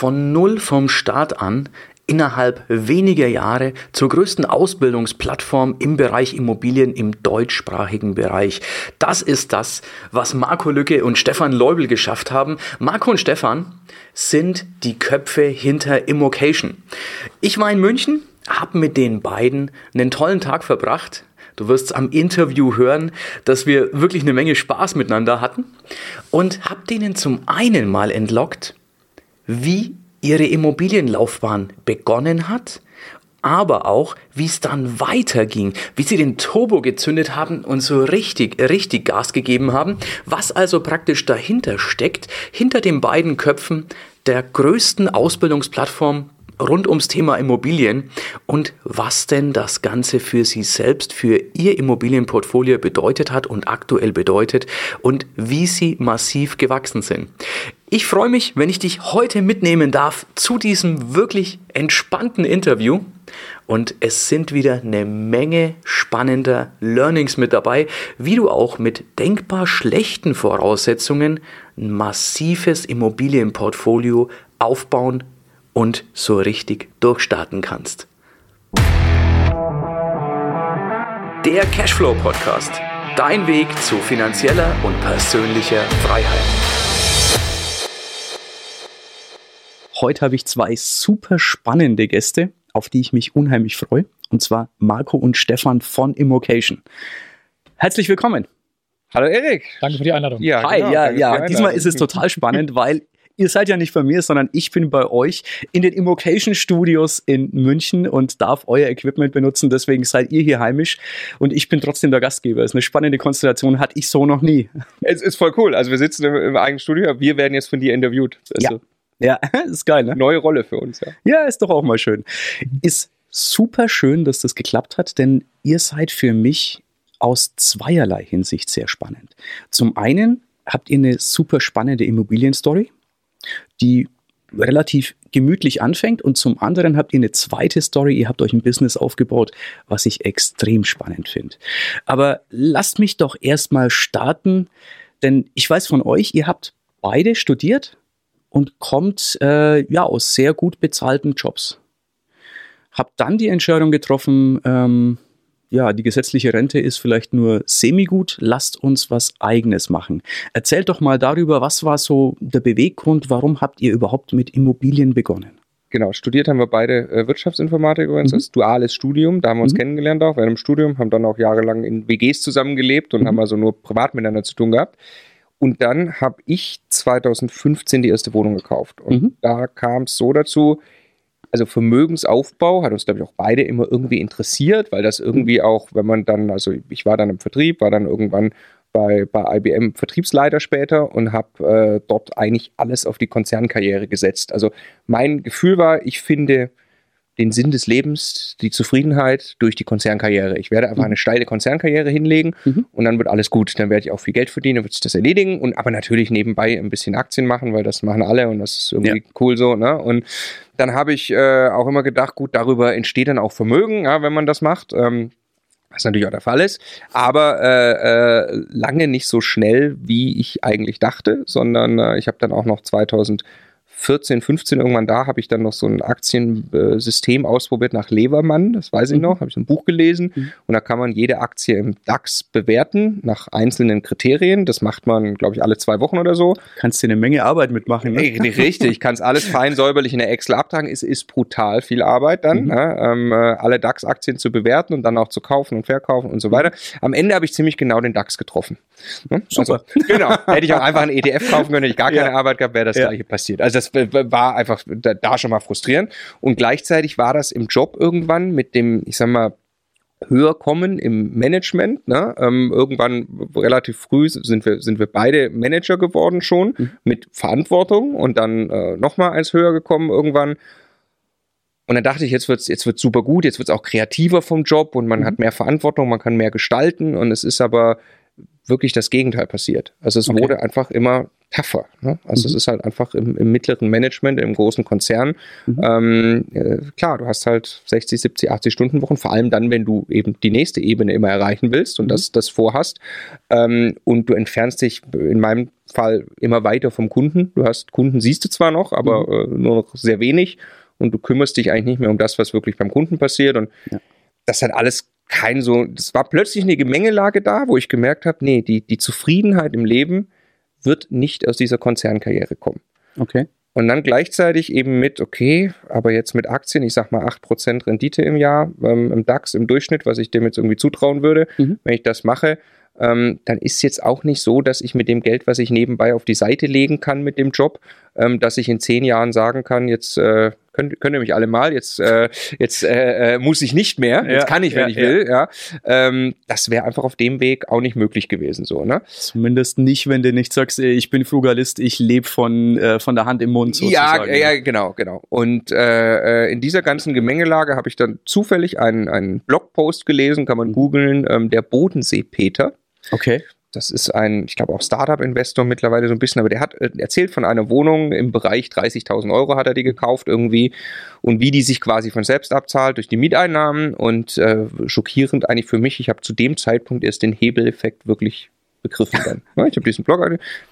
von null vom Start an innerhalb weniger Jahre zur größten Ausbildungsplattform im Bereich Immobilien im deutschsprachigen Bereich. Das ist das, was Marco Lücke und Stefan Leubel geschafft haben. Marco und Stefan sind die Köpfe hinter Immocation. Ich war in München, habe mit den beiden einen tollen Tag verbracht. Du wirst am Interview hören, dass wir wirklich eine Menge Spaß miteinander hatten und habe denen zum einen mal entlockt, wie ihre Immobilienlaufbahn begonnen hat, aber auch, wie es dann weiterging, wie sie den Turbo gezündet haben und so richtig, richtig Gas gegeben haben, was also praktisch dahinter steckt, hinter den beiden Köpfen der größten Ausbildungsplattform rund ums Thema Immobilien und was denn das Ganze für Sie selbst, für Ihr Immobilienportfolio bedeutet hat und aktuell bedeutet und wie Sie massiv gewachsen sind. Ich freue mich, wenn ich dich heute mitnehmen darf zu diesem wirklich entspannten Interview. Und es sind wieder eine Menge spannender Learnings mit dabei, wie du auch mit denkbar schlechten Voraussetzungen ein massives Immobilienportfolio aufbauen und so richtig durchstarten kannst. Der Cashflow Podcast. Dein Weg zu finanzieller und persönlicher Freiheit. Heute habe ich zwei super spannende Gäste, auf die ich mich unheimlich freue. Und zwar Marco und Stefan von Immocation. Herzlich willkommen. Hallo Erik. Danke für die Einladung. Ja, Hi, genau, ja, ja. Diesmal ist es total spannend, weil ihr seid ja nicht bei mir, sondern ich bin bei euch in den Immocation Studios in München und darf euer Equipment benutzen. Deswegen seid ihr hier heimisch und ich bin trotzdem der Gastgeber. Das ist eine spannende Konstellation, hatte ich so noch nie. Es ist voll cool. Also wir sitzen im, im eigenen Studio, wir werden jetzt von dir interviewt. Also ja. ja, ist geil, ne? Neue Rolle für uns, ja. Ja, ist doch auch mal schön. Ist super schön, dass das geklappt hat, denn ihr seid für mich aus zweierlei Hinsicht sehr spannend. Zum einen habt ihr eine super spannende Immobilienstory die relativ gemütlich anfängt und zum anderen habt ihr eine zweite Story, ihr habt euch ein Business aufgebaut, was ich extrem spannend finde. Aber lasst mich doch erstmal starten, denn ich weiß von euch, ihr habt beide studiert und kommt äh, ja aus sehr gut bezahlten Jobs. Habt dann die Entscheidung getroffen, ähm, ja, die gesetzliche Rente ist vielleicht nur semi-gut, lasst uns was eigenes machen. Erzählt doch mal darüber, was war so der Beweggrund, warum habt ihr überhaupt mit Immobilien begonnen? Genau, studiert haben wir beide äh, Wirtschaftsinformatik übrigens, mhm. das duales Studium, da haben wir uns mhm. kennengelernt auch während dem Studium, haben dann auch jahrelang in WGs zusammengelebt und mhm. haben also nur privat miteinander zu tun gehabt. Und dann habe ich 2015 die erste Wohnung gekauft. Und mhm. da kam es so dazu, also Vermögensaufbau hat uns, glaube ich, auch beide immer irgendwie interessiert, weil das irgendwie auch, wenn man dann, also ich war dann im Vertrieb, war dann irgendwann bei, bei IBM Vertriebsleiter später und habe äh, dort eigentlich alles auf die Konzernkarriere gesetzt. Also mein Gefühl war, ich finde den Sinn des Lebens, die Zufriedenheit durch die Konzernkarriere. Ich werde einfach mhm. eine steile Konzernkarriere hinlegen mhm. und dann wird alles gut. Dann werde ich auch viel Geld verdienen, dann wird sich das erledigen und aber natürlich nebenbei ein bisschen Aktien machen, weil das machen alle und das ist irgendwie ja. cool so. Ne? Und dann habe ich äh, auch immer gedacht, gut, darüber entsteht dann auch Vermögen, ja, wenn man das macht. Ähm, was natürlich auch der Fall ist, aber äh, äh, lange nicht so schnell, wie ich eigentlich dachte, sondern äh, ich habe dann auch noch 2000 14, 15 irgendwann da, habe ich dann noch so ein Aktiensystem ausprobiert nach Levermann, das weiß ich mhm. noch, habe ich ein Buch gelesen mhm. und da kann man jede Aktie im DAX bewerten nach einzelnen Kriterien. Das macht man, glaube ich, alle zwei Wochen oder so. Kannst du eine Menge Arbeit mitmachen. Ne? Richtig, ich kann es alles fein säuberlich in der Excel abtragen. Es ist brutal viel Arbeit dann, mhm. ne? ähm, äh, alle DAX-Aktien zu bewerten und dann auch zu kaufen und verkaufen und so weiter. Am Ende habe ich ziemlich genau den DAX getroffen. Ne? Super. Also, genau. Hätte ich auch einfach einen ETF kaufen können, hätte ich gar keine ja. Arbeit gehabt, wäre das ja. gleiche passiert. Also das war einfach da, schon mal frustrierend. Und gleichzeitig war das im Job irgendwann mit dem, ich sag mal, höher kommen im Management. Ne? Ähm, irgendwann relativ früh sind wir, sind wir beide Manager geworden schon mhm. mit Verantwortung und dann äh, nochmal eins höher gekommen irgendwann. Und dann dachte ich, jetzt wird's jetzt wird's super gut, jetzt wird's auch kreativer vom Job und man mhm. hat mehr Verantwortung, man kann mehr gestalten und es ist aber wirklich das Gegenteil passiert. Also es okay. wurde einfach immer tougher. Ne? Also mhm. es ist halt einfach im, im, mittleren Management, im großen Konzern. Mhm. Ähm, äh, klar, du hast halt 60, 70, 80 Stunden Wochen, vor allem dann, wenn du eben die nächste Ebene immer erreichen willst und mhm. das, das vorhast. Ähm, und du entfernst dich in meinem Fall immer weiter vom Kunden. Du hast Kunden, siehst du zwar noch, aber mhm. äh, nur noch sehr wenig und du kümmerst dich eigentlich nicht mehr um das, was wirklich beim Kunden passiert. Und ja. das hat alles kein so, das war plötzlich eine Gemengelage da, wo ich gemerkt habe, nee, die, die Zufriedenheit im Leben wird nicht aus dieser Konzernkarriere kommen. Okay. Und dann gleichzeitig eben mit, okay, aber jetzt mit Aktien, ich sag mal 8% Rendite im Jahr ähm, im DAX im Durchschnitt, was ich dem jetzt irgendwie zutrauen würde, mhm. wenn ich das mache, ähm, dann ist jetzt auch nicht so, dass ich mit dem Geld, was ich nebenbei auf die Seite legen kann mit dem Job, ähm, dass ich in zehn Jahren sagen kann, jetzt äh, könnt, könnt ihr mich alle mal, jetzt, äh, jetzt äh, äh, muss ich nicht mehr, jetzt kann ich, wenn ja, ich will. Ja. Ähm, das wäre einfach auf dem Weg auch nicht möglich gewesen. so ne? Zumindest nicht, wenn du nicht sagst, ich bin Frugalist, ich lebe von, äh, von der Hand im Mund sozusagen. Ja, ja genau, genau. Und äh, äh, in dieser ganzen Gemengelage habe ich dann zufällig einen, einen Blogpost gelesen, kann man googeln, ähm, der Bodensee-Peter. Okay. Das ist ein, ich glaube auch Startup-Investor mittlerweile so ein bisschen, aber der hat äh, erzählt von einer Wohnung im Bereich 30.000 Euro hat er die gekauft irgendwie. Und wie die sich quasi von selbst abzahlt durch die Mieteinnahmen und äh, schockierend eigentlich für mich, ich habe zu dem Zeitpunkt erst den Hebeleffekt wirklich begriffen dann. ich habe diesen Blog,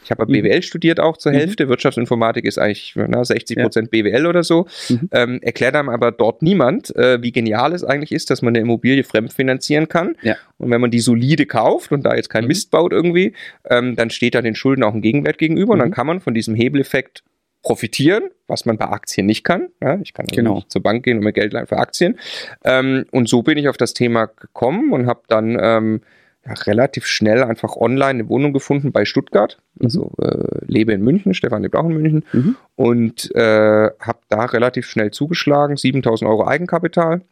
ich habe BWL studiert auch zur mhm. Hälfte, mhm. Wirtschaftsinformatik ist eigentlich na, 60 Prozent ja. BWL oder so. Mhm. Ähm, erklärt einem aber dort niemand, äh, wie genial es eigentlich ist, dass man eine Immobilie fremdfinanzieren kann. Ja. Und wenn man die solide kauft und da jetzt kein mhm. Mist baut irgendwie, ähm, dann steht da den Schulden auch ein Gegenwert gegenüber und dann mhm. kann man von diesem Hebeleffekt profitieren, was man bei Aktien nicht kann. Ja, ich kann also genau. nicht zur Bank gehen und mir Geld leihen für Aktien. Ähm, und so bin ich auf das Thema gekommen und habe dann ähm, ja, relativ schnell einfach online eine Wohnung gefunden bei Stuttgart. Mhm. Also äh, lebe in München, Stefan lebt auch in München. Mhm. Und äh, habe da relativ schnell zugeschlagen, 7000 Euro Eigenkapital.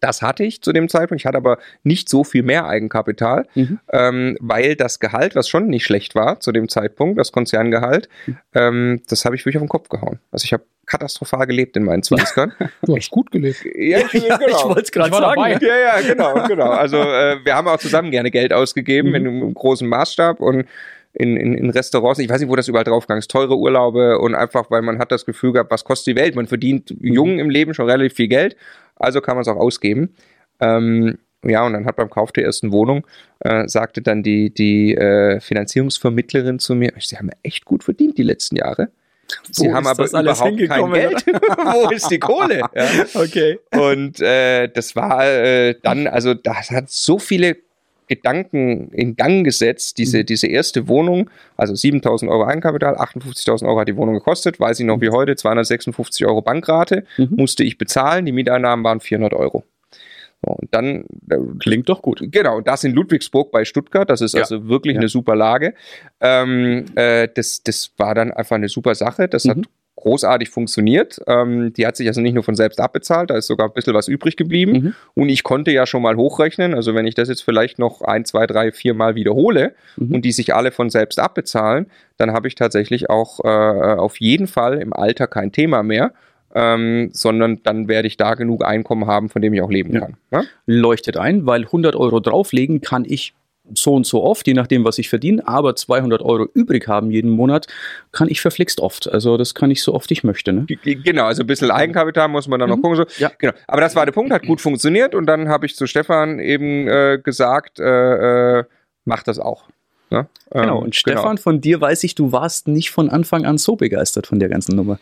Das hatte ich zu dem Zeitpunkt. Ich hatte aber nicht so viel mehr Eigenkapital, mhm. ähm, weil das Gehalt, was schon nicht schlecht war zu dem Zeitpunkt, das Konzerngehalt, mhm. ähm, das habe ich wirklich auf den Kopf gehauen. Also ich habe katastrophal gelebt in meinen 20ern. Du hast gut gelebt. Ja, ich, ja, genau. ich wollte es gerade sagen. Dabei. Ja, ja, genau, genau. Also äh, wir haben auch zusammen gerne Geld ausgegeben mhm. in einem großen Maßstab und in, in, in Restaurants, ich weiß nicht, wo das überall draufgegangen ist, teure Urlaube und einfach, weil man hat das Gefühl gehabt, was kostet die Welt? Man verdient mhm. jung im Leben schon relativ viel Geld, also kann man es auch ausgeben. Ähm, ja, und dann hat beim Kauf der ersten Wohnung, äh, sagte dann die, die äh, Finanzierungsvermittlerin zu mir, sie haben echt gut verdient die letzten Jahre. Sie haben aber überhaupt kein Geld. Wo ist die Kohle? Ja. Okay. Und äh, das war äh, dann, also das hat so viele Gedanken in Gang gesetzt, diese, mhm. diese erste Wohnung, also 7000 Euro Eigenkapital, 58.000 Euro hat die Wohnung gekostet, weiß ich noch wie heute, 256 Euro Bankrate, mhm. musste ich bezahlen, die Mieteinnahmen waren 400 Euro. Und dann äh, klingt doch gut. Genau, das in Ludwigsburg bei Stuttgart, das ist ja. also wirklich ja. eine super Lage. Ähm, äh, das, das war dann einfach eine super Sache. Das mhm. hat großartig funktioniert. Ähm, die hat sich also nicht nur von selbst abbezahlt, da ist sogar ein bisschen was übrig geblieben. Mhm. Und ich konnte ja schon mal hochrechnen, also wenn ich das jetzt vielleicht noch ein, zwei, drei, vier Mal wiederhole mhm. und die sich alle von selbst abbezahlen, dann habe ich tatsächlich auch äh, auf jeden Fall im Alter kein Thema mehr ähm, sondern dann werde ich da genug Einkommen haben, von dem ich auch leben ja. kann. Ja? Leuchtet ein, weil 100 Euro drauflegen kann ich so und so oft, je nachdem, was ich verdiene, aber 200 Euro übrig haben jeden Monat, kann ich verflixt oft. Also das kann ich so oft ich möchte. Ne? Genau, also ein bisschen Eigenkapital muss man dann noch mhm. gucken. So. Ja. Genau. Aber das war der Punkt, hat gut funktioniert und dann habe ich zu Stefan eben äh, gesagt, äh, äh, mach das auch. Ne? Genau, und ähm, Stefan, genau. von dir weiß ich, du warst nicht von Anfang an so begeistert von der ganzen Nummer.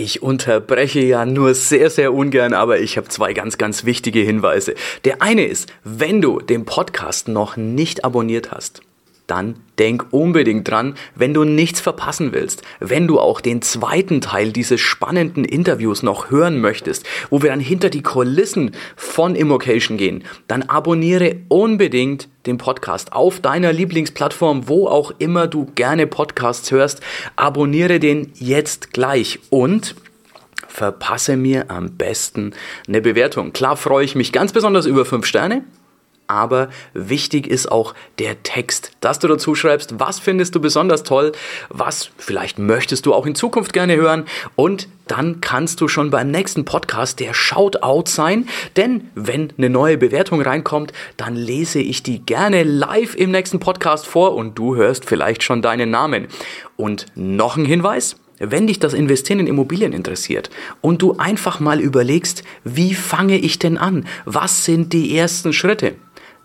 Ich unterbreche ja nur sehr, sehr ungern, aber ich habe zwei ganz, ganz wichtige Hinweise. Der eine ist, wenn du den Podcast noch nicht abonniert hast, dann denk unbedingt dran, wenn du nichts verpassen willst, wenn du auch den zweiten Teil dieses spannenden Interviews noch hören möchtest, wo wir dann hinter die Kulissen von Immocation gehen, dann abonniere unbedingt den Podcast auf deiner Lieblingsplattform, wo auch immer du gerne Podcasts hörst. Abonniere den jetzt gleich und verpasse mir am besten eine Bewertung. Klar freue ich mich ganz besonders über 5 Sterne aber wichtig ist auch der Text, dass du dazu schreibst, was findest du besonders toll, was vielleicht möchtest du auch in Zukunft gerne hören und dann kannst du schon beim nächsten Podcast der Shoutout sein. Denn wenn eine neue Bewertung reinkommt, dann lese ich die gerne live im nächsten Podcast vor und du hörst vielleicht schon deinen Namen. Und noch ein Hinweis. Wenn dich das Investieren in Immobilien interessiert und du einfach mal überlegst, wie fange ich denn an? Was sind die ersten Schritte?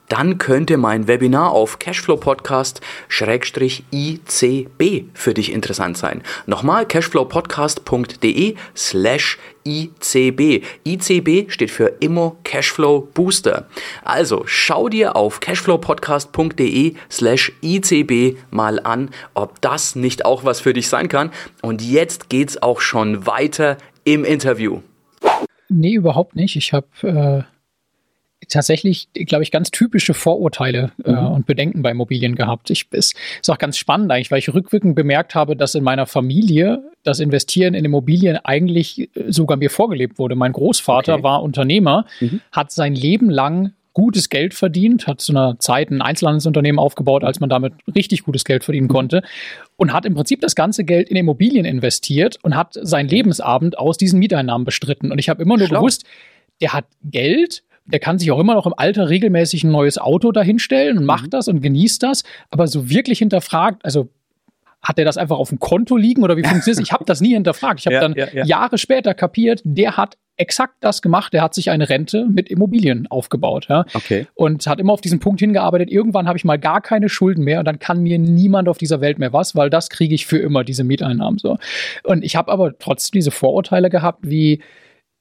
Dann könnte mein Webinar auf Cashflow-Podcast-ICB für dich interessant sein. Nochmal cashflowpodcast.de slash ICB. ICB steht für Immo Cashflow Booster. Also schau dir auf cashflowpodcast.de slash ICB mal an, ob das nicht auch was für dich sein kann. Und jetzt geht's auch schon weiter im Interview. Nee, überhaupt nicht. Ich habe äh tatsächlich, glaube ich, ganz typische Vorurteile äh, mhm. und Bedenken bei Immobilien gehabt. Ich, es ist auch ganz spannend eigentlich, weil ich rückwirkend bemerkt habe, dass in meiner Familie das Investieren in Immobilien eigentlich äh, sogar mir vorgelebt wurde. Mein Großvater okay. war Unternehmer, mhm. hat sein Leben lang gutes Geld verdient, hat zu einer Zeit ein Einzelhandelsunternehmen aufgebaut, als man damit richtig gutes Geld verdienen mhm. konnte und hat im Prinzip das ganze Geld in Immobilien investiert und hat seinen Lebensabend aus diesen Mieteinnahmen bestritten. Und ich habe immer nur Schlau. gewusst, der hat Geld der kann sich auch immer noch im Alter regelmäßig ein neues Auto dahinstellen und macht mhm. das und genießt das, aber so wirklich hinterfragt, also hat er das einfach auf dem Konto liegen oder wie funktioniert es? Ich habe das nie hinterfragt. Ich habe ja, dann ja, ja. Jahre später kapiert, der hat exakt das gemacht. Der hat sich eine Rente mit Immobilien aufgebaut. Ja? Okay. Und hat immer auf diesen Punkt hingearbeitet. Irgendwann habe ich mal gar keine Schulden mehr und dann kann mir niemand auf dieser Welt mehr was, weil das kriege ich für immer, diese Mieteinnahmen. So. Und ich habe aber trotzdem diese Vorurteile gehabt, wie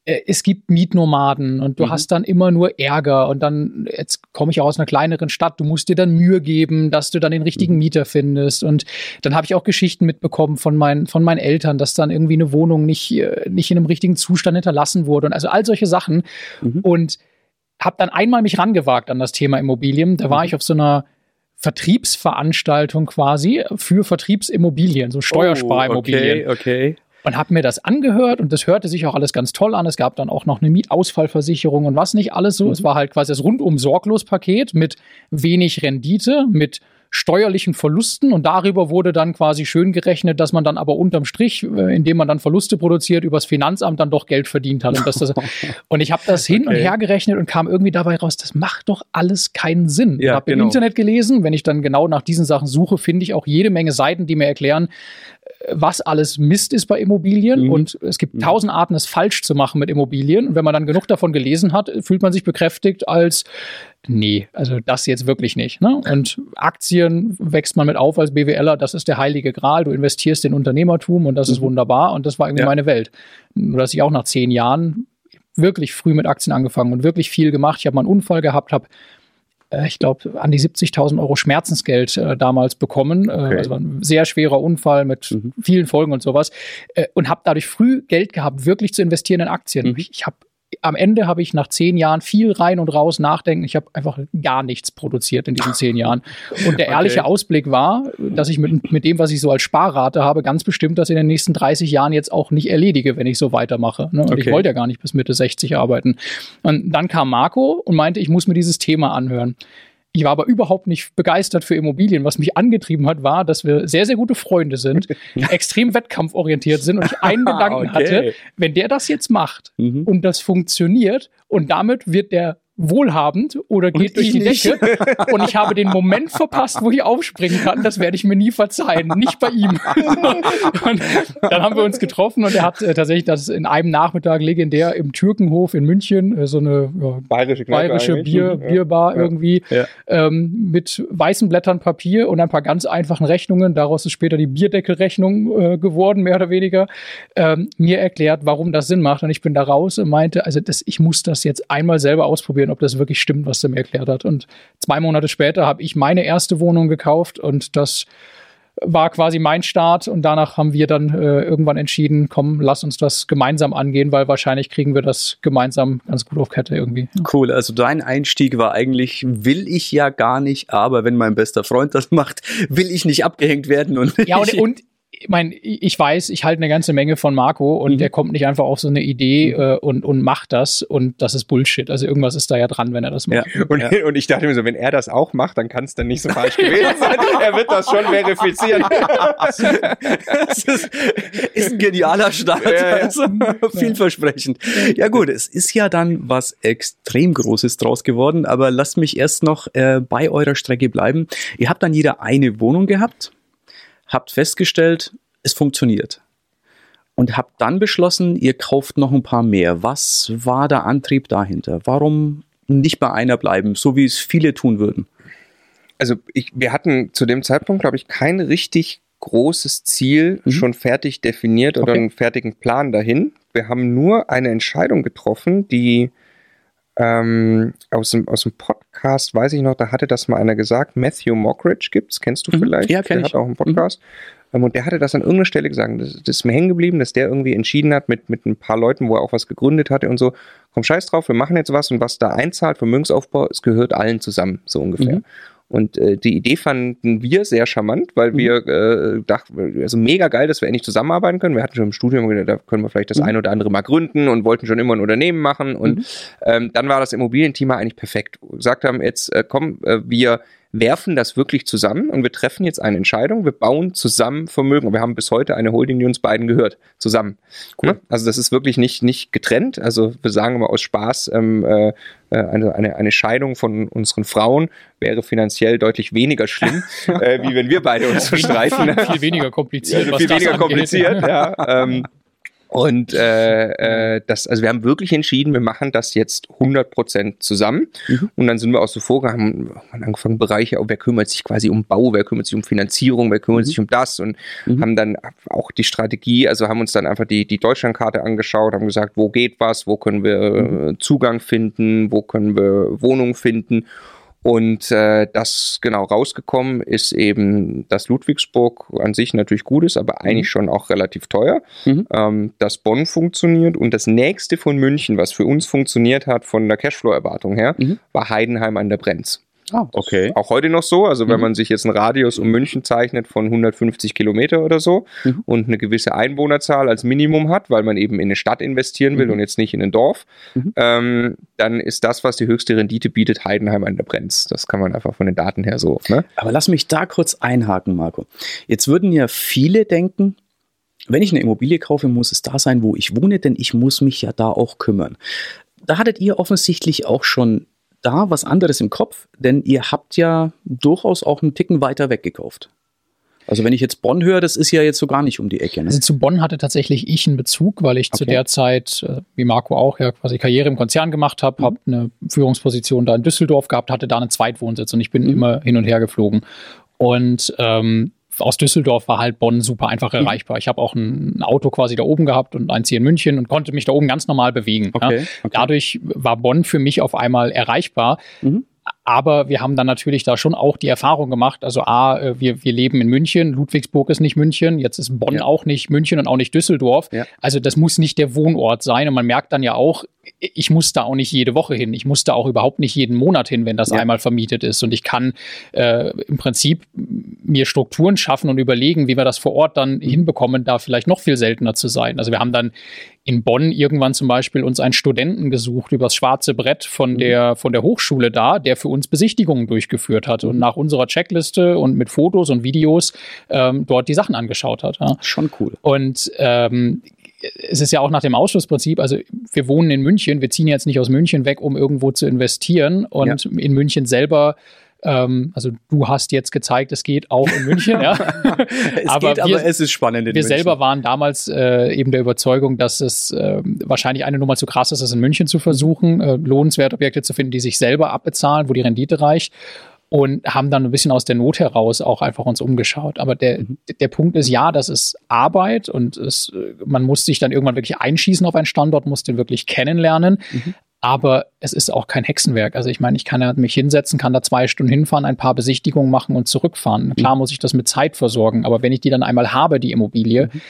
es gibt Mietnomaden und du mhm. hast dann immer nur Ärger und dann, jetzt komme ich auch aus einer kleineren Stadt, du musst dir dann Mühe geben, dass du dann den richtigen mhm. Mieter findest und dann habe ich auch Geschichten mitbekommen von meinen, von meinen Eltern, dass dann irgendwie eine Wohnung nicht, äh, nicht in einem richtigen Zustand hinterlassen wurde und also all solche Sachen mhm. und habe dann einmal mich rangewagt an das Thema Immobilien, da war mhm. ich auf so einer Vertriebsveranstaltung quasi für Vertriebsimmobilien, so Steuersparimmobilien. Oh, okay, okay und habe mir das angehört und das hörte sich auch alles ganz toll an. Es gab dann auch noch eine Mietausfallversicherung und was nicht alles so. Mhm. Es war halt quasi das rundum sorglos Paket mit wenig Rendite, mit steuerlichen Verlusten und darüber wurde dann quasi schön gerechnet, dass man dann aber unterm Strich, äh, indem man dann Verluste produziert, übers Finanzamt dann doch Geld verdient hat. Und, das, das, und ich habe das hin okay. und her gerechnet und kam irgendwie dabei raus, das macht doch alles keinen Sinn. Ja, ich habe genau. im Internet gelesen, wenn ich dann genau nach diesen Sachen suche, finde ich auch jede Menge Seiten, die mir erklären, was alles Mist ist bei Immobilien mhm. und es gibt mhm. tausend Arten, es falsch zu machen mit Immobilien. Und wenn man dann genug davon gelesen hat, fühlt man sich bekräftigt als nee, also das jetzt wirklich nicht. Ne? Und Aktien wächst man mit auf als BWLer, das ist der heilige Gral. Du investierst in Unternehmertum und das mhm. ist wunderbar. Und das war irgendwie ja. meine Welt. Nur dass ich auch nach zehn Jahren wirklich früh mit Aktien angefangen und wirklich viel gemacht. Ich habe mal einen Unfall gehabt, habe äh, ich glaube, an die 70.000 Euro Schmerzensgeld äh, damals bekommen. Äh, okay. Also ein sehr schwerer Unfall mit mhm. vielen Folgen und sowas. Äh, und habe dadurch früh Geld gehabt, wirklich zu investieren in Aktien. Mhm. Ich, ich habe am Ende habe ich nach zehn Jahren viel rein und raus nachdenken. Ich habe einfach gar nichts produziert in diesen zehn Jahren. Und der ehrliche okay. Ausblick war, dass ich mit, mit dem, was ich so als Sparrate habe, ganz bestimmt das in den nächsten 30 Jahren jetzt auch nicht erledige, wenn ich so weitermache. Ne? Und okay. ich wollte ja gar nicht bis Mitte 60 arbeiten. Und dann kam Marco und meinte, ich muss mir dieses Thema anhören. Ich war aber überhaupt nicht begeistert für Immobilien. Was mich angetrieben hat, war, dass wir sehr, sehr gute Freunde sind, extrem wettkampforientiert sind und ich einen Gedanken okay. hatte, wenn der das jetzt macht mhm. und das funktioniert und damit wird der wohlhabend oder geht durch die nicht. Decke und ich habe den Moment verpasst, wo ich aufspringen kann. Das werde ich mir nie verzeihen. Nicht bei ihm. und dann haben wir uns getroffen und er hat äh, tatsächlich das in einem Nachmittag legendär im Türkenhof in München, äh, so eine ja, bayerische, bayerische Bier, ja. Bierbar ja. irgendwie, ähm, mit weißen Blättern Papier und ein paar ganz einfachen Rechnungen. Daraus ist später die Bierdeckelrechnung äh, geworden, mehr oder weniger, ähm, mir erklärt, warum das Sinn macht. Und ich bin da raus und meinte, also das, ich muss das jetzt einmal selber ausprobieren ob das wirklich stimmt, was er mir erklärt hat. Und zwei Monate später habe ich meine erste Wohnung gekauft und das war quasi mein Start und danach haben wir dann äh, irgendwann entschieden, komm, lass uns das gemeinsam angehen, weil wahrscheinlich kriegen wir das gemeinsam ganz gut auf Kette irgendwie. Cool, also dein Einstieg war eigentlich, will ich ja gar nicht, aber wenn mein bester Freund das macht, will ich nicht abgehängt werden und Ja, und, und ich meine, ich weiß, ich halte eine ganze Menge von Marco und mhm. der kommt nicht einfach auf so eine Idee mhm. äh, und, und macht das und das ist Bullshit. Also irgendwas ist da ja dran, wenn er das macht. Ja. Und, ja. und ich dachte mir so, wenn er das auch macht, dann kann es dann nicht so falsch gewesen sein. er wird das schon verifizieren. das ist, ist ein genialer Start. Ja, also, vielversprechend. Ja gut, es ist ja dann was extrem Großes draus geworden, aber lasst mich erst noch äh, bei eurer Strecke bleiben. Ihr habt dann jeder eine Wohnung gehabt habt festgestellt, es funktioniert. Und habt dann beschlossen, ihr kauft noch ein paar mehr. Was war der Antrieb dahinter? Warum nicht bei einer bleiben, so wie es viele tun würden? Also ich, wir hatten zu dem Zeitpunkt, glaube ich, kein richtig großes Ziel mhm. schon fertig definiert oder okay. einen fertigen Plan dahin. Wir haben nur eine Entscheidung getroffen, die ähm, aus, dem, aus dem Podcast, weiß ich noch, da hatte das mal einer gesagt, Matthew Mockridge gibt's, kennst du mhm. vielleicht? Ja, kenn der ich. hat auch einen Podcast. Mhm. und der hatte das an irgendeiner Stelle gesagt, das, das, ist mir hängen geblieben, dass der irgendwie entschieden hat mit, mit ein paar Leuten, wo er auch was gegründet hatte und so, komm scheiß drauf, wir machen jetzt was und was da einzahlt, Vermögensaufbau, es gehört allen zusammen, so ungefähr. Mhm. Und äh, die Idee fanden wir sehr charmant, weil mhm. wir äh, dachten, also mega geil, dass wir endlich zusammenarbeiten können. Wir hatten schon im Studium gedacht, da können wir vielleicht das mhm. ein oder andere mal gründen und wollten schon immer ein Unternehmen machen. Und mhm. ähm, dann war das Immobilienthema eigentlich perfekt. Wir gesagt haben, jetzt äh, komm, äh, wir werfen das wirklich zusammen und wir treffen jetzt eine Entscheidung. Wir bauen zusammen Vermögen. Und wir haben bis heute eine Holding, die uns beiden gehört, zusammen. Cool. Ne? Also das ist wirklich nicht, nicht getrennt. Also wir sagen immer aus Spaß, ähm, äh, äh eine, eine, eine Scheidung von unseren Frauen wäre finanziell deutlich weniger schlimm, äh, wie wenn wir beide uns verstreiten. viel weniger kompliziert. Ja, viel weniger kompliziert, ja. Ähm, und äh, äh, das, also wir haben wirklich entschieden, wir machen das jetzt 100% zusammen. Mhm. Und dann sind wir auch so vorgegangen, haben angefangen Bereiche, wer kümmert sich quasi um Bau, wer kümmert sich um Finanzierung, wer kümmert mhm. sich um das und mhm. haben dann auch die Strategie, also haben uns dann einfach die, die Deutschlandkarte angeschaut, haben gesagt, wo geht was, wo können wir mhm. Zugang finden, wo können wir Wohnungen finden und äh, das genau rausgekommen ist eben, dass Ludwigsburg an sich natürlich gut ist, aber eigentlich mhm. schon auch relativ teuer. Mhm. Ähm, dass Bonn funktioniert und das nächste von München, was für uns funktioniert hat von der Cashflow-Erwartung her, mhm. war Heidenheim an der Brenz. Ah, okay. Auch heute noch so. Also, wenn mhm. man sich jetzt einen Radius um München zeichnet von 150 Kilometer oder so mhm. und eine gewisse Einwohnerzahl als Minimum hat, weil man eben in eine Stadt investieren will mhm. und jetzt nicht in ein Dorf, mhm. ähm, dann ist das, was die höchste Rendite bietet, Heidenheim an der Brenz. Das kann man einfach von den Daten her so. Ne? Aber lass mich da kurz einhaken, Marco. Jetzt würden ja viele denken, wenn ich eine Immobilie kaufe, muss es da sein, wo ich wohne, denn ich muss mich ja da auch kümmern. Da hattet ihr offensichtlich auch schon da was anderes im Kopf, denn ihr habt ja durchaus auch einen Ticken weiter weggekauft. Also wenn ich jetzt Bonn höre, das ist ja jetzt so gar nicht um die Ecke. Ne? Also zu Bonn hatte tatsächlich ich einen Bezug, weil ich okay. zu der Zeit, äh, wie Marco auch, ja quasi Karriere im Konzern gemacht habe, mhm. habe eine Führungsposition da in Düsseldorf gehabt, hatte da einen Zweitwohnsitz und ich bin mhm. immer hin und her geflogen. Und ähm, aus Düsseldorf war halt Bonn super einfach mhm. erreichbar. Ich habe auch ein Auto quasi da oben gehabt und eins hier in München und konnte mich da oben ganz normal bewegen. Okay, ja. okay. Dadurch war Bonn für mich auf einmal erreichbar. Mhm. Aber wir haben dann natürlich da schon auch die Erfahrung gemacht. Also A, äh, wir, wir leben in München, Ludwigsburg ist nicht München, jetzt ist Bonn ja. auch nicht München und auch nicht Düsseldorf. Ja. Also das muss nicht der Wohnort sein. Und man merkt dann ja auch, ich muss da auch nicht jede Woche hin. Ich muss da auch überhaupt nicht jeden Monat hin, wenn das ja. einmal vermietet ist. Und ich kann äh, im Prinzip mir Strukturen schaffen und überlegen, wie wir das vor Ort dann hinbekommen, da vielleicht noch viel seltener zu sein. Also wir haben dann in Bonn irgendwann zum Beispiel uns einen Studenten gesucht übers schwarze Brett von mhm. der, von der Hochschule da, der für uns Besichtigungen durchgeführt hat und mhm. nach unserer Checkliste und mit Fotos und Videos ähm, dort die Sachen angeschaut hat. Ja. Schon cool. Und ähm, es ist ja auch nach dem Ausschlussprinzip, also wir wohnen in München, wir ziehen jetzt nicht aus München weg, um irgendwo zu investieren und ja. in München selber ähm, also du hast jetzt gezeigt, es geht auch in München. ja. es aber geht, wir, aber es ist spannend. wir München. selber waren damals äh, eben der Überzeugung, dass es äh, wahrscheinlich eine Nummer zu krass ist, es in München zu versuchen, äh, lohnenswerte Objekte zu finden, die sich selber abbezahlen, wo die Rendite reicht und haben dann ein bisschen aus der Not heraus auch einfach uns umgeschaut. Aber der, mhm. der Punkt ist, ja, das ist Arbeit und es, man muss sich dann irgendwann wirklich einschießen auf einen Standort, muss den wirklich kennenlernen. Mhm. Aber es ist auch kein Hexenwerk. Also ich meine, ich kann ja mich hinsetzen, kann da zwei Stunden hinfahren, ein paar Besichtigungen machen und zurückfahren. Mhm. Klar muss ich das mit Zeit versorgen, aber wenn ich die dann einmal habe, die Immobilie, mhm.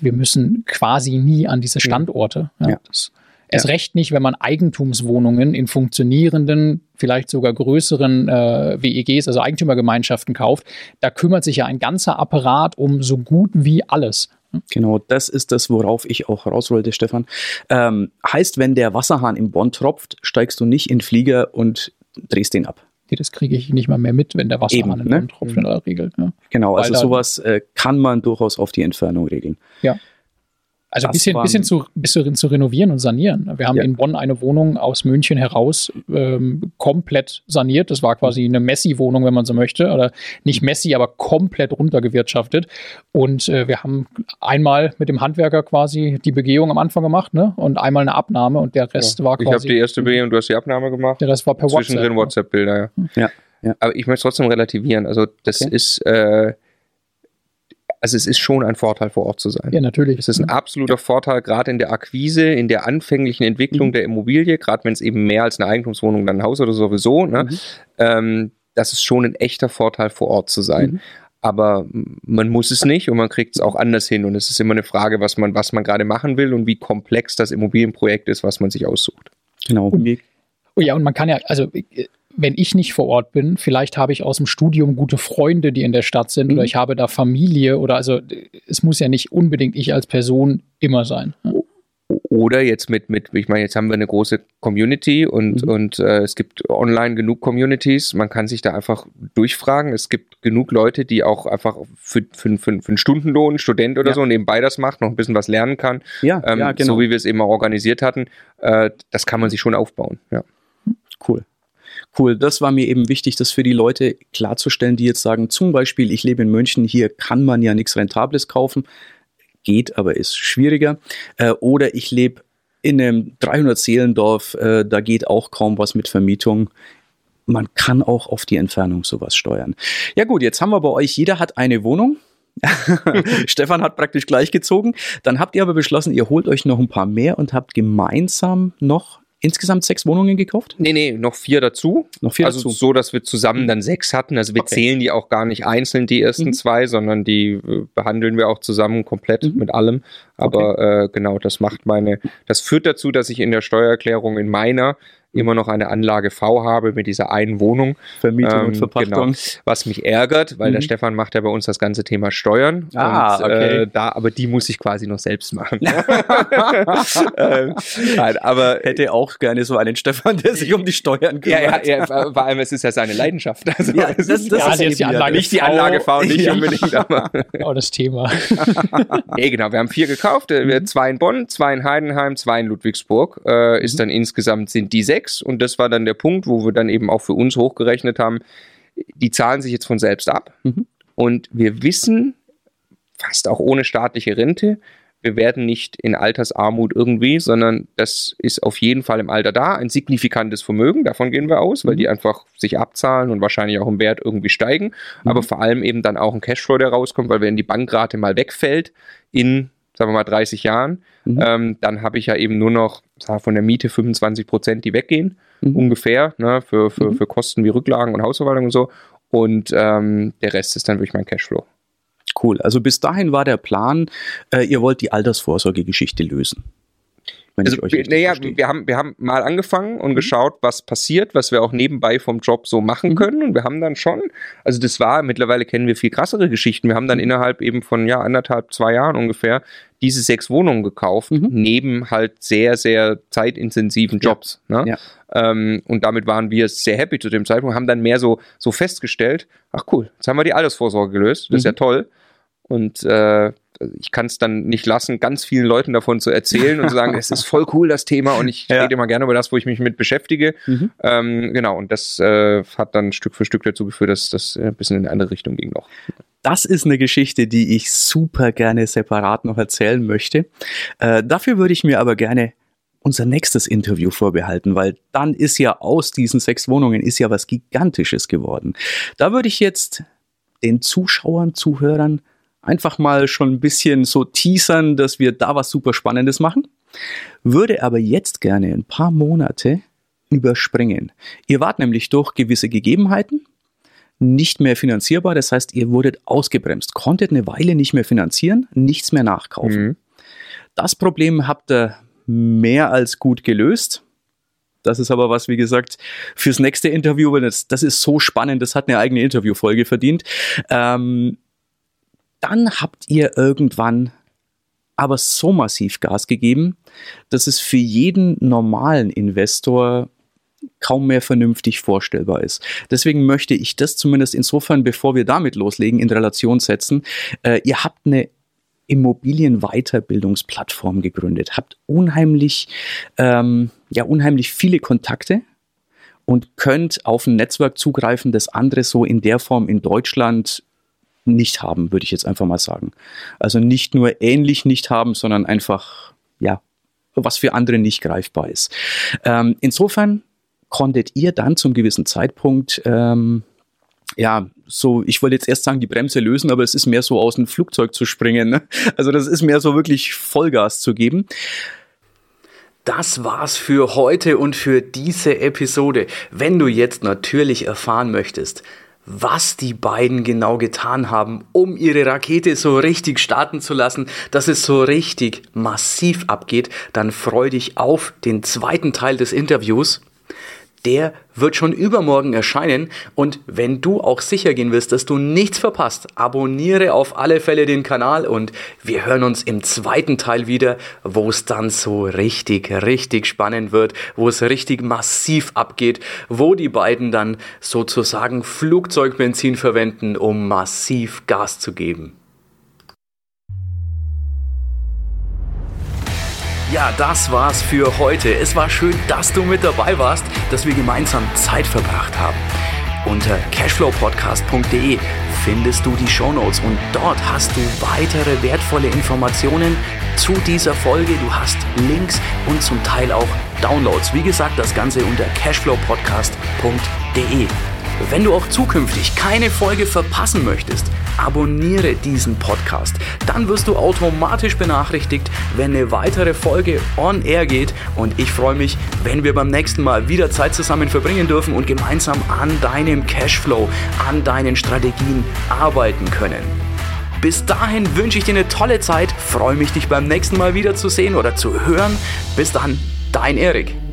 wir müssen quasi nie an diese Standorte. Ja, ja. Das Erst recht nicht, wenn man Eigentumswohnungen in funktionierenden, vielleicht sogar größeren äh, WEGs, also Eigentümergemeinschaften kauft. Da kümmert sich ja ein ganzer Apparat um so gut wie alles. Genau, das ist das, worauf ich auch raus wollte, Stefan. Ähm, heißt, wenn der Wasserhahn im Bonn tropft, steigst du nicht in den Flieger und drehst den ab. Nee, das kriege ich nicht mal mehr mit, wenn der Wasserhahn im ne? Bonn tropft in der Regel. Ja. Genau, Weil also sowas äh, kann man durchaus auf die Entfernung regeln. Ja. Also ein bisschen, bisschen zu, bisschen zu renovieren und sanieren. Wir haben Ja. in Bonn eine Wohnung aus München heraus ähm, komplett saniert. Das war quasi eine Messi-Wohnung, wenn man so möchte. Oder nicht Messi, aber komplett runtergewirtschaftet. Und äh, wir haben einmal mit dem Handwerker quasi die Begehung am Anfang gemacht ne? und einmal eine Abnahme und der Rest war Ich habe quasi. die erste Begehung, du hast die Abnahme gemacht. der Rest war per Zwischendrin WhatsApp. WhatsApp-Bilder, ja. Ja, ja. Aber ich möchte es trotzdem relativieren. Also das Okay. ist, äh, also es ist schon ein Vorteil, vor Ort zu sein. Ja, natürlich. Es ist ein absoluter Vorteil, gerade in der Akquise, in der anfänglichen Entwicklung Mhm. der Immobilie, gerade wenn es eben mehr als eine Eigentumswohnung, dann ein Haus oder sowieso. Ne? Mhm. Ähm, das ist schon ein echter Vorteil, vor Ort zu sein. Mhm. Aber man muss es nicht und man kriegt es auch anders hin. Und es ist immer eine Frage, was man, was man gerade machen will und wie komplex das Immobilienprojekt ist, was man sich aussucht. Genau. Und- Oh ja, und man kann ja, also äh, wenn ich nicht vor Ort bin, vielleicht habe ich aus dem Studium gute Freunde, die in der Stadt sind, Mhm. oder ich habe da Familie oder also es muss ja nicht unbedingt ich als Person immer sein. Ja. Oder jetzt mit, mit, ich meine, jetzt haben wir eine große Community und, Mhm. und äh, es gibt online genug Communities. Man kann sich da einfach durchfragen. Es gibt genug Leute, die auch einfach für, für, für, für einen Stundenlohn, Student oder Ja. so, nebenbei das macht, noch ein bisschen was lernen kann. Ja, Ähm, ja, genau. So wie wir es eben auch organisiert hatten. Äh, das kann man sich schon aufbauen. Ja. Cool. Cool, das war mir eben wichtig, das für die Leute klarzustellen, die jetzt sagen, zum Beispiel, ich lebe in München, hier kann man ja nichts Rentables kaufen, geht, aber ist schwieriger. Äh, oder ich lebe in einem 300-Seelendorf, äh, da geht auch kaum was mit Vermietung. Man kann auch auf die Entfernung sowas steuern. Ja gut, jetzt haben wir bei euch, jeder hat eine Wohnung. Stefan hat praktisch gleich gezogen. Dann habt ihr aber beschlossen, ihr holt euch noch ein paar mehr und habt gemeinsam noch insgesamt sechs Wohnungen gekauft? Nee, nee, noch vier dazu. Noch vier also dazu. so, dass wir zusammen dann sechs hatten. Also wir Okay. zählen die auch gar nicht einzeln, die ersten Mhm. zwei, sondern die äh, behandeln wir auch zusammen komplett Mhm. mit allem. Aber äh, genau, das macht meine, das führt dazu, dass ich in der Steuererklärung in meiner Mhm. Immer noch eine Anlage V habe mit dieser einen Wohnung, Vermietung Ähm, und Verpachtung. genau. was mich ärgert, weil der Mhm. Stefan macht ja bei uns das ganze Thema Steuern. Ah, und, okay. äh, da, aber die muss ich quasi noch selbst machen. ähm, nein, aber Hätte auch gerne so einen Stefan, der sich um die Steuern ja, ja, kümmert. ja, vor allem, es ist ja seine Leidenschaft. Also, Ja, das- ist das Ja, also jetzt die ja Anlage nicht die Anlage V, nicht Ja. unbedingt, aber. Oh, das Thema. Nee, genau, wir haben vier gekauft, äh, wir zwei in Bonn, zwei in Heidenheim, zwei in Ludwigsburg. Äh, ist dann insgesamt sind die sechs und das war dann der Punkt, wo wir dann eben auch für uns hochgerechnet haben, die zahlen sich jetzt von selbst ab. Mhm. und wir wissen, fast auch ohne staatliche Rente, wir werden nicht in Altersarmut irgendwie, sondern das ist auf jeden Fall im Alter da, ein signifikantes Vermögen, davon gehen wir aus, weil Mhm. die einfach sich abzahlen und wahrscheinlich auch im Wert irgendwie steigen, aber vor allem eben dann auch ein Cashflow, der rauskommt, weil wenn die Bankrate mal wegfällt in, sagen wir mal, 30 Jahren, Mhm. ähm, dann habe ich ja eben nur noch von der Miete 25 Prozent, die weggehen, Mhm. ungefähr, ne, für, für, Mhm. für Kosten wie Rücklagen und Hausverwaltung und so. Und ähm, der Rest ist dann wirklich mein Cashflow. Cool. Also bis dahin war der Plan, äh, ihr wollt die Altersvorsorgegeschichte lösen. Wenn Also, ich euch wir, naja, verstehe. wir haben, wir haben mal angefangen und geschaut, was passiert, was wir auch nebenbei vom Job so machen Mhm. können. Und wir haben dann schon, also das war, mittlerweile kennen wir viel krassere Geschichten. Wir haben Mhm. dann innerhalb eben von ja, anderthalb, zwei Jahren ungefähr diese sechs Wohnungen gekauft, Mhm. neben halt sehr, sehr zeitintensiven Ja. Jobs. Ne? Ja. Ähm, und damit waren wir sehr happy zu dem Zeitpunkt, haben dann mehr so, so festgestellt, ach cool, jetzt haben wir die Altersvorsorge gelöst, das ist Mhm. ja toll. Und äh, ich kann es dann nicht lassen, ganz vielen Leuten davon zu erzählen und zu sagen, es ist voll cool, das Thema, und ich Ja. rede immer gerne über das, wo ich mich mit beschäftige. Mhm. Ähm, genau, und das äh, hat dann Stück für Stück dazu geführt, dass das äh, ein bisschen in eine andere Richtung ging noch. Das ist eine Geschichte, die ich super gerne separat noch erzählen möchte. Äh, dafür würde ich mir aber gerne unser nächstes Interview vorbehalten, weil dann ist ja aus diesen sechs Wohnungen ist ja was Gigantisches geworden. Da würde ich jetzt den Zuschauern, Zuhörern einfach mal schon ein bisschen so teasern, dass wir da was super Spannendes machen. Würde aber jetzt gerne ein paar Monate überspringen. Ihr wart nämlich durch gewisse Gegebenheiten nicht mehr finanzierbar. Das heißt, ihr wurdet ausgebremst, konntet eine Weile nicht mehr finanzieren, nichts mehr nachkaufen. Mhm. Das Problem habt ihr mehr als gut gelöst. Das ist aber was, wie gesagt, fürs nächste Interview, weil das, das ist so spannend, das hat eine eigene Interviewfolge verdient. Ähm, dann habt ihr irgendwann aber so massiv Gas gegeben, dass es für jeden normalen Investor kaum mehr vernünftig vorstellbar ist. Deswegen möchte ich das zumindest insofern, bevor wir damit loslegen, in Relation setzen. Äh, ihr habt eine Immobilienweiterbildungsplattform gegründet, habt unheimlich, ähm, ja, unheimlich viele Kontakte und könnt auf ein Netzwerk zugreifen, das andere so in der Form in Deutschland nicht haben, würde ich jetzt einfach mal sagen. Also nicht nur ähnlich nicht haben, sondern einfach, ja, was für andere nicht greifbar ist. Ähm, insofern konntet ihr dann zum gewissen Zeitpunkt, ähm, ja, so, ich wollte jetzt erst sagen, die Bremse lösen, aber es ist mehr so aus dem Flugzeug zu springen. Ne? Also das ist mehr so wirklich Vollgas zu geben. Das war's für heute und für diese Episode. Wenn du jetzt natürlich erfahren möchtest, was die beiden genau getan haben, um ihre Rakete so richtig starten zu lassen, dass es so richtig massiv abgeht, dann freu dich auf den zweiten Teil des Interviews der wird schon übermorgen erscheinen. Und wenn du auch sicher gehen willst, dass du nichts verpasst, abonniere auf alle Fälle den Kanal und wir hören uns im zweiten Teil wieder, wo es dann so richtig, richtig spannend wird, wo es richtig massiv abgeht, wo die beiden dann sozusagen Flugzeugbenzin verwenden, um massiv Gas zu geben. Ja, das war's für heute. Es war schön, dass du mit dabei warst, dass wir gemeinsam Zeit verbracht haben. Unter cashflowpodcast.de findest du die Shownotes und dort hast du weitere wertvolle Informationen zu dieser Folge. Du hast Links und zum Teil auch Downloads. Wie gesagt, das Ganze unter cashflowpodcast.de. Wenn du auch zukünftig keine Folge verpassen möchtest, abonniere diesen Podcast. Dann wirst du automatisch benachrichtigt, wenn eine weitere Folge on air geht. Und ich freue mich, wenn wir beim nächsten Mal wieder Zeit zusammen verbringen dürfen und gemeinsam an deinem Cashflow, an deinen Strategien arbeiten können. Bis dahin wünsche ich dir eine tolle Zeit, freue mich, dich beim nächsten Mal wieder zu sehen oder zu hören. Bis dann, dein Erik.